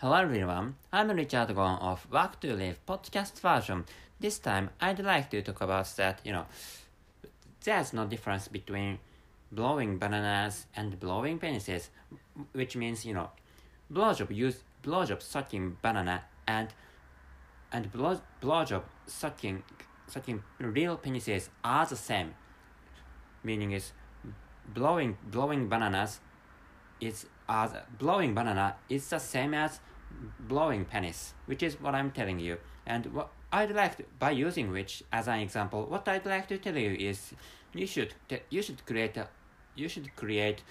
Hello everyone, I'm Richard Gon of Work to Live podcast version. This time I'd like to talk about that, you know, there's no difference between blowing bananas and blowing penises, which means, you know, blowjob use blowjob sucking banana and and blow, blowjob sucking sucking real penises are the same. Meaning is blowing blowing bananas is as blowing banana is the same as blowing penis, which is what I'm telling you. And what I'd like to, by using which as an example, what I'd like to tell you is you should you should create a, you should create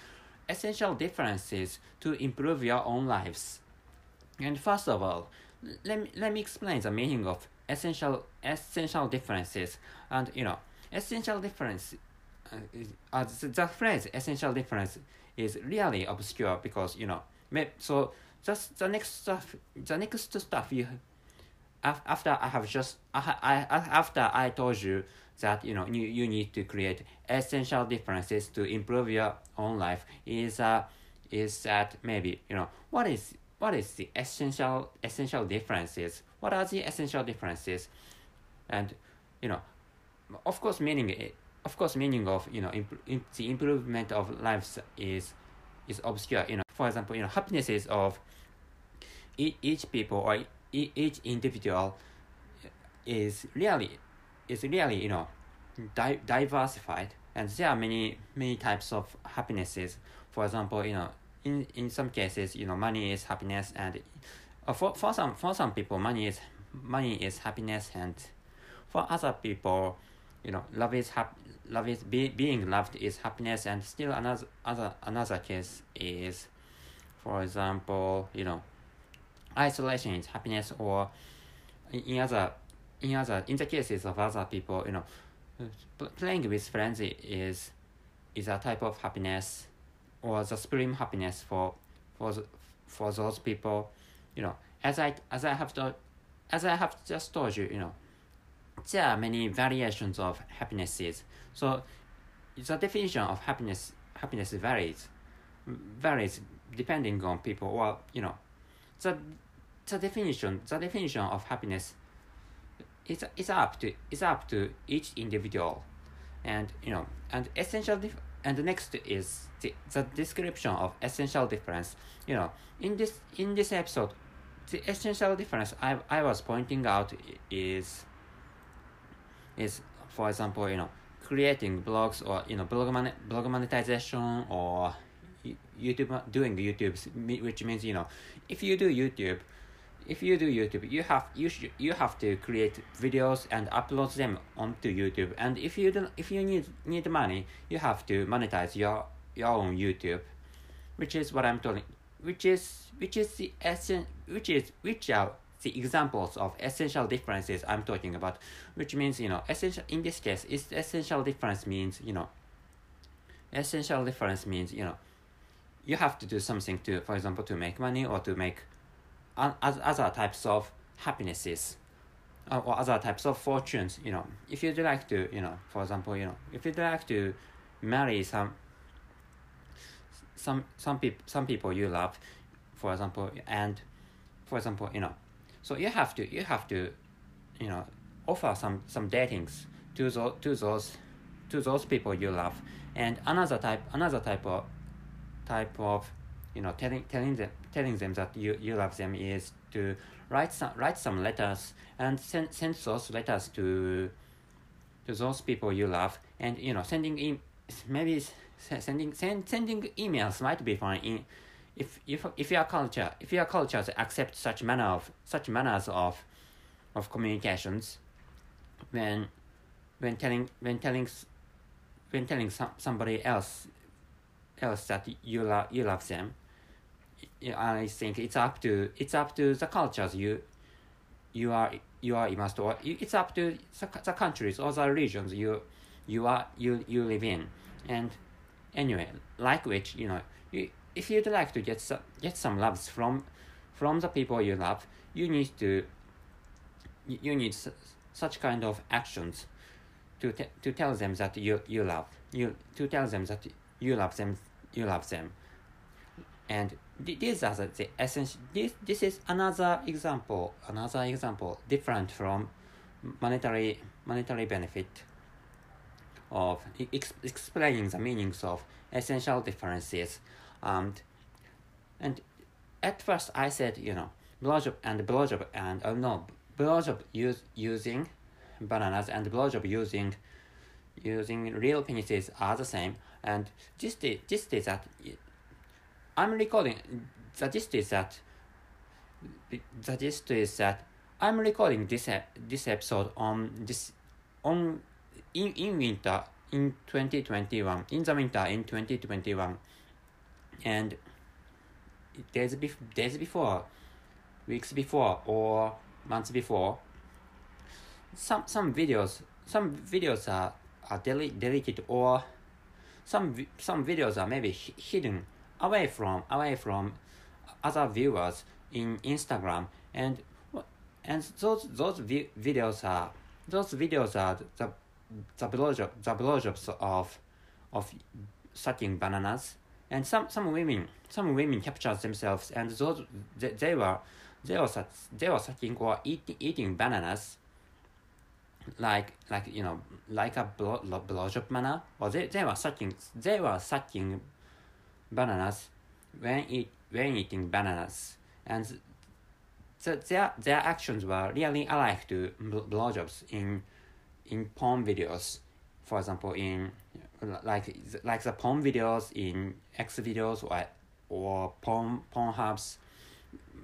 essential differences to improve your own lives. And first of all, let me, let me explain the meaning of essential essential differences. And you know, essential difference uh, the, the phrase essential difference is really obscure because you know so just the next stuff the next stuff you after I have just I, I after I told you that you know you, you need to create essential differences to improve your own life is uh is that maybe you know what is what is the essential essential differences? What are the essential differences? And you know of course meaning it of course meaning of you know imp- the improvement of lives is is obscure you know. For example you know happiness of each, each people or each individual is really is really you know di- diversified. And there are many many types of happinesses. For example you know in in some cases you know money is happiness and uh, for, for some for some people money is money is happiness and for other people you know love is hap- love is be- being loved is happiness and still another other another case is for example you know isolation is happiness or in other in other in the cases of other people you know playing with friends is is a type of happiness or the supreme happiness for for the, for those people you know. As i as i have to as i have just told you you know there are many variations of happinesses. So the definition of happiness happiness varies varies depending on people. Or you know the the definition the definition of happiness is is up to is up to each individual. And you know and essential dif- and the next is the, the description of essential difference. You know in this in this episode the essential difference I, I was pointing out is is for example you know creating blogs or you know blog, mon- blog monetization or youtube doing youtube which means you know if you do youtube if you do YouTube, you have you should you have to create videos and upload them onto YouTube. And if you don't, if you need need money, you have to monetize your your own YouTube, which is what I'm telling. Which is which is the essence, which is which are the examples of essential differences I'm talking about. Which means you know essential in this case, is essential difference means you know. Essential difference means you know. You have to do something to, for example, to make money or to make other types of happinesses uh, or other types of fortunes you know if you'd like to you know for example you know if you'd like to marry some some some people some people you love for example and for example you know so you have to you have to you know offer some some datings to those to those to those people you love. And another type another type of type of you know telling telling them telling them that you, you love them is to write some write some letters and send send those letters to to those people you love. And you know sending e- maybe sending send, sending emails might be fine. in if if if your culture if your cultures accept such manner of such manners of of communications when when telling when telling when telling some, somebody else else that you love you love them I think it's up to it's up to the cultures you you are you are immersed or it's up to the, the countries or the regions you you are you you live in. And anyway like which you know you, if you'd like to get some get some loves from from the people you love you need to you need such kind of actions to te- to tell them that you you love you to tell them that you love them you love them. And th- these are the, the essential this this is another example another example different from monetary monetary benefit of ex- explaining the meanings of essential differences and and at first I said you know blowjob and blowjob and oh no blowjob use using bananas and blowjob using using real penises are the same. And this is this is that I'm recording the gist is that the gist is that I'm recording this this episode on this on in in winter in 2021 in the winter in 2021 and days, bef- days before weeks before or months before some some videos some videos are are dele- deleted or some some videos are maybe hidden away from away from other viewers in Instagram. And and those those vi- videos are those videos are the the blowjob the blowjobs of of sucking bananas and some some women some women capture themselves and those they, they were they were they were sucking or eating eating bananas like like you know like a blow, blowjob manner. Or they, they were sucking they were sucking bananas when eat when eating bananas. And the, their their actions were really alike to blowjobs in in porn videos. For example in like like the porn videos in X videos or or porn porn hubs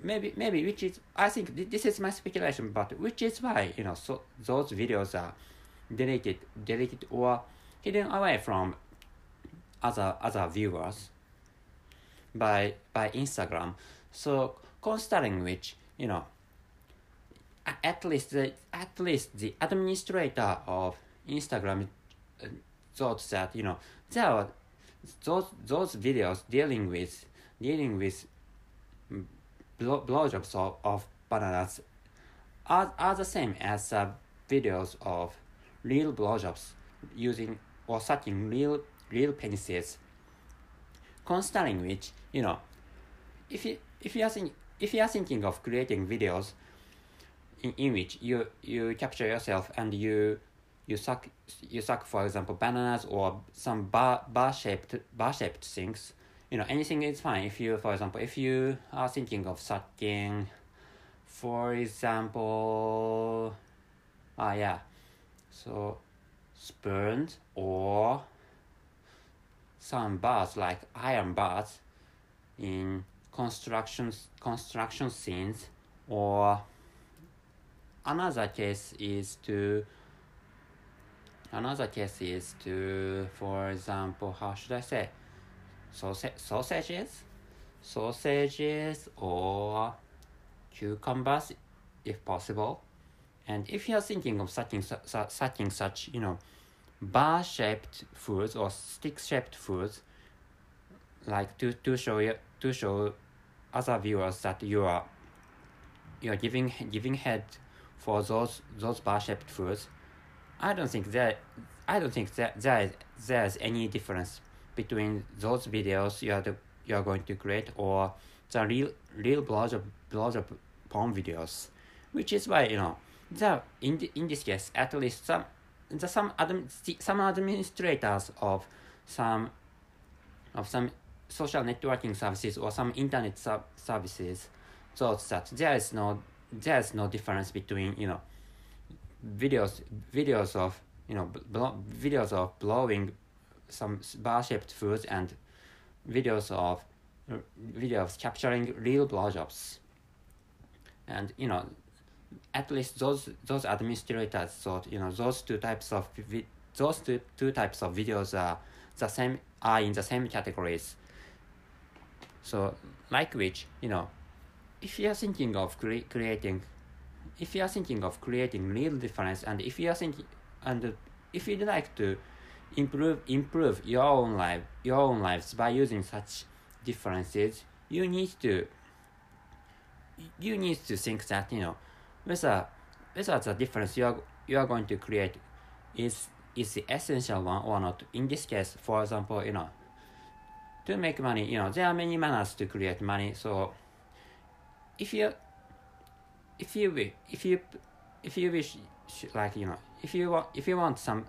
maybe maybe which is I think this is my speculation, but which is why you know so those videos are deleted deleted or hidden away from other other viewers by by Instagram. So considering which you know at least the at least the administrator of Instagram uh, thought that you know there are those those videos dealing with dealing with blow, blowjobs of, of bananas are, are the same as uh, videos of real blowjobs using or sucking real real penises. Considering which, you know, if you if you are think, if you are thinking of creating videos in, in which you you capture yourself and you you suck you suck for example bananas or some bar bar shaped bar shaped things you know anything is fine. If you for example if you are thinking of sucking for example ah yeah. So spoons or some bars like iron bars in construction construction scenes or another case is to another case is to for example how should i say sausage, sausages, sausages or cucumbers if possible. And if you are thinking of sucking, sucking such, you know, bar-shaped foods or stick-shaped foods, like to, to show you, to show other viewers that you are you are giving giving head for those those bar-shaped foods, I don't think that I don't think that there is there's any difference between those videos you are you are going to create or the real real blogger blogger porn videos, which is why you know the in the, in this case at least some the some admin, some administrators of some of some social networking services or some internet sub services thought that there is no there is no difference between you know videos videos of you know videos of blowing some bar-shaped foods and videos of videos capturing real blowjobs. And you know, at least those those administrators thought you know those two types of vi- those two, two types of videos are the same are in the same categories. So like which you know, if you are thinking of cre- creating, if you are thinking of creating real difference, and if you are thinking and if you'd like to improve improve your own life your own lives by using such differences you need to you need to think that you know whether whether the difference you are you are going to create is is the essential one or not in this case for example you know to make money, you know, there are many manners to create money. So if you if you wi- if you if you wish like you know if you want if you want some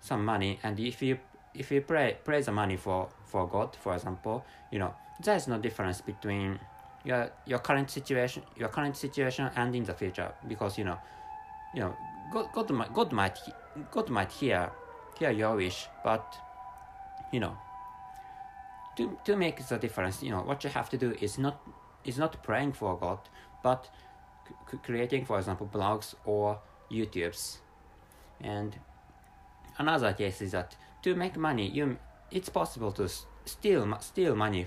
some money and if you if you pray pray the money for for God for example you know there is no difference between your your current situation your current situation and in the future because you know you know God God might God might God might hear hear your wish but you know to to make the difference you know what you have to do is not is not praying for God but creating for example blogs or YouTubes. And another case is that to make money you it's possible to steal steal money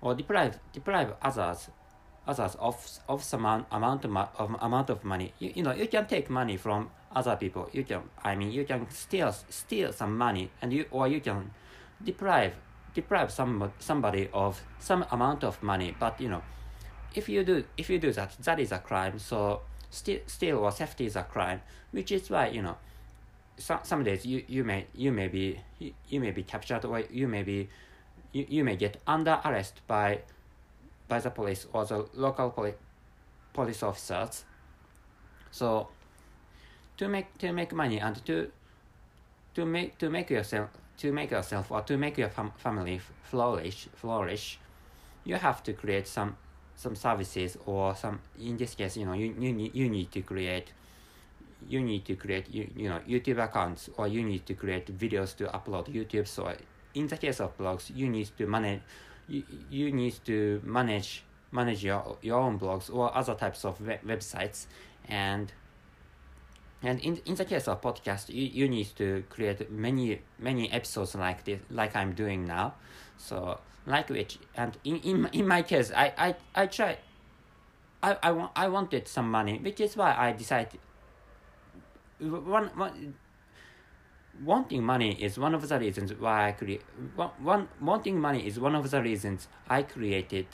or deprive deprive others others of of some amount of, of amount of money. You, you know you can take money from other people. You can i mean you can steal steal some money and you or you can deprive deprive some somebody of some amount of money. But you know if you do if you do that that is a crime. So steal steal or theft is a crime which is why you know some some days you you may you may be you, you may be captured or you may be you, you may get under arrest by by the police or the local poli- police officers. So to make to make money and to to make to make yourself to make yourself or to make your fam- family flourish flourish you have to create some some services or some in this case you know you you need, you need to create you need to create you, you know youtube accounts or you need to create videos to upload youtube. So in the case of blogs you need to manage you, you need to manage manage your your own blogs or other types of web- websites. And and in, in the case of podcast you, you need to create many many episodes like this like i'm doing now so like which and in in, in my case i i i try I, I, want, I wanted some money which is why i decided one, one wanting money is one of the reasons why i create one, one wanting money is one of the reasons i created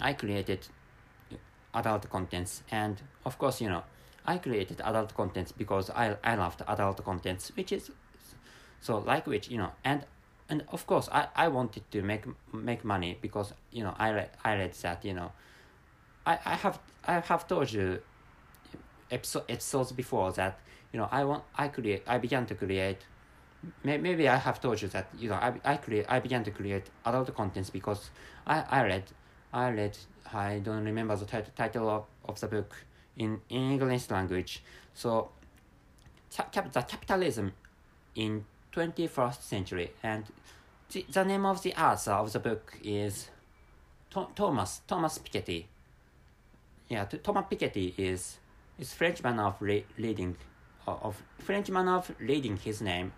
i created adult contents. And of course you know i created adult contents because i i loved adult contents which is so like which you know and and of course i i wanted to make make money because you know i read i read that you know i i have i have told you episode episodes before that you know i want i create i began to create may, maybe i have told you that you know i i create i began to create adult contents because i i read i read i don't remember the tit- title of, of the book in, in english language. So ca- cap- the capitalism in 21st century and the, the name of the author of the book is Tho- thomas thomas piketty. Yeah Th- thomas piketty is is frenchman of re- reading of, frenchman of reading his name.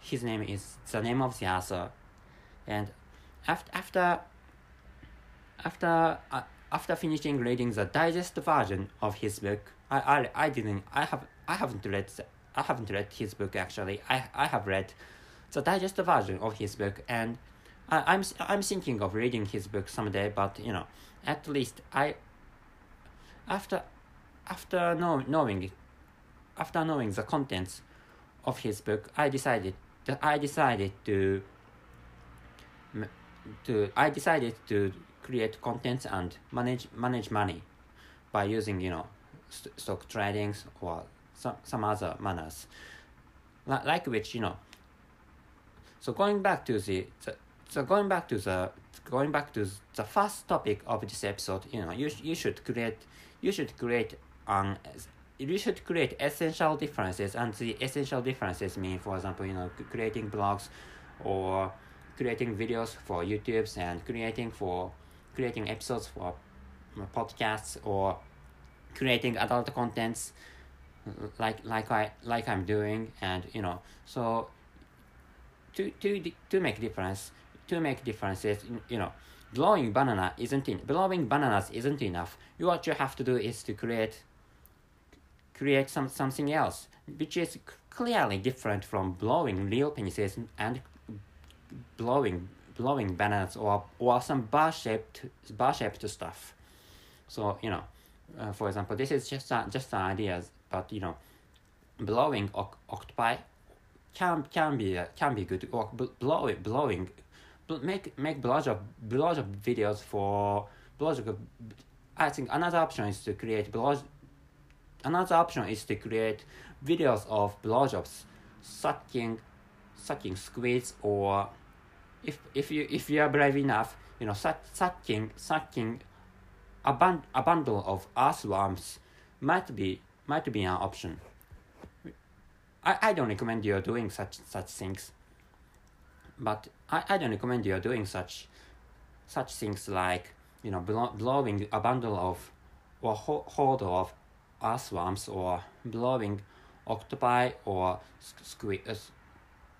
His name is the name of the author. And after after after uh, after finishing reading the digest version of his book I, I i didn't i have i haven't read i haven't read his book actually. I i have read the digest version of his book and I, i'm i'm thinking of reading his book someday but you know at least i after after know, knowing after knowing the contents of his book i decided that i decided to to i decided to create contents and manage manage money by using you know st- stock tradings or some, some other manners. Li- like which you know so going back to the, the so going back to the going back to the first topic of this episode you know you, you should create you should create an you should create essential differences and the essential differences mean for example you know creating blogs or creating videos for youtubes and creating for creating episodes for podcasts or creating adult contents like like i like i'm doing and you know so to to to make difference to make differences you know blowing banana isn't in blowing bananas isn't enough. You what you have to do is to create create some something else which is clearly different from blowing real penises and blowing blowing bananas or or some bar shaped bar shaped stuff. So you know uh, for example this is just just an idea but you know blowing oc- octopi can can be uh, can be good or bl- blowing blowing bl- make make blowjob blowjob videos for blowjob. I think another option is to create blow. Another option is to create videos of blowjobs, sucking, sucking squids, or if if you if you are brave enough, you know, suck, sucking sucking a, bun- a bundle of earthworms might be might be an option. I, I don't recommend you doing such such things. But I, I don't recommend you doing such such things like you know blow, blowing a bundle of or ho- horde of earthworms or blowing octopi or squid, uh,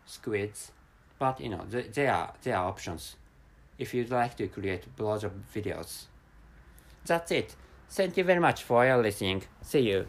squids. But you know th- there are there are options if you'd like to create blowjob videos. That's it. Thank you very much for your listening. See you.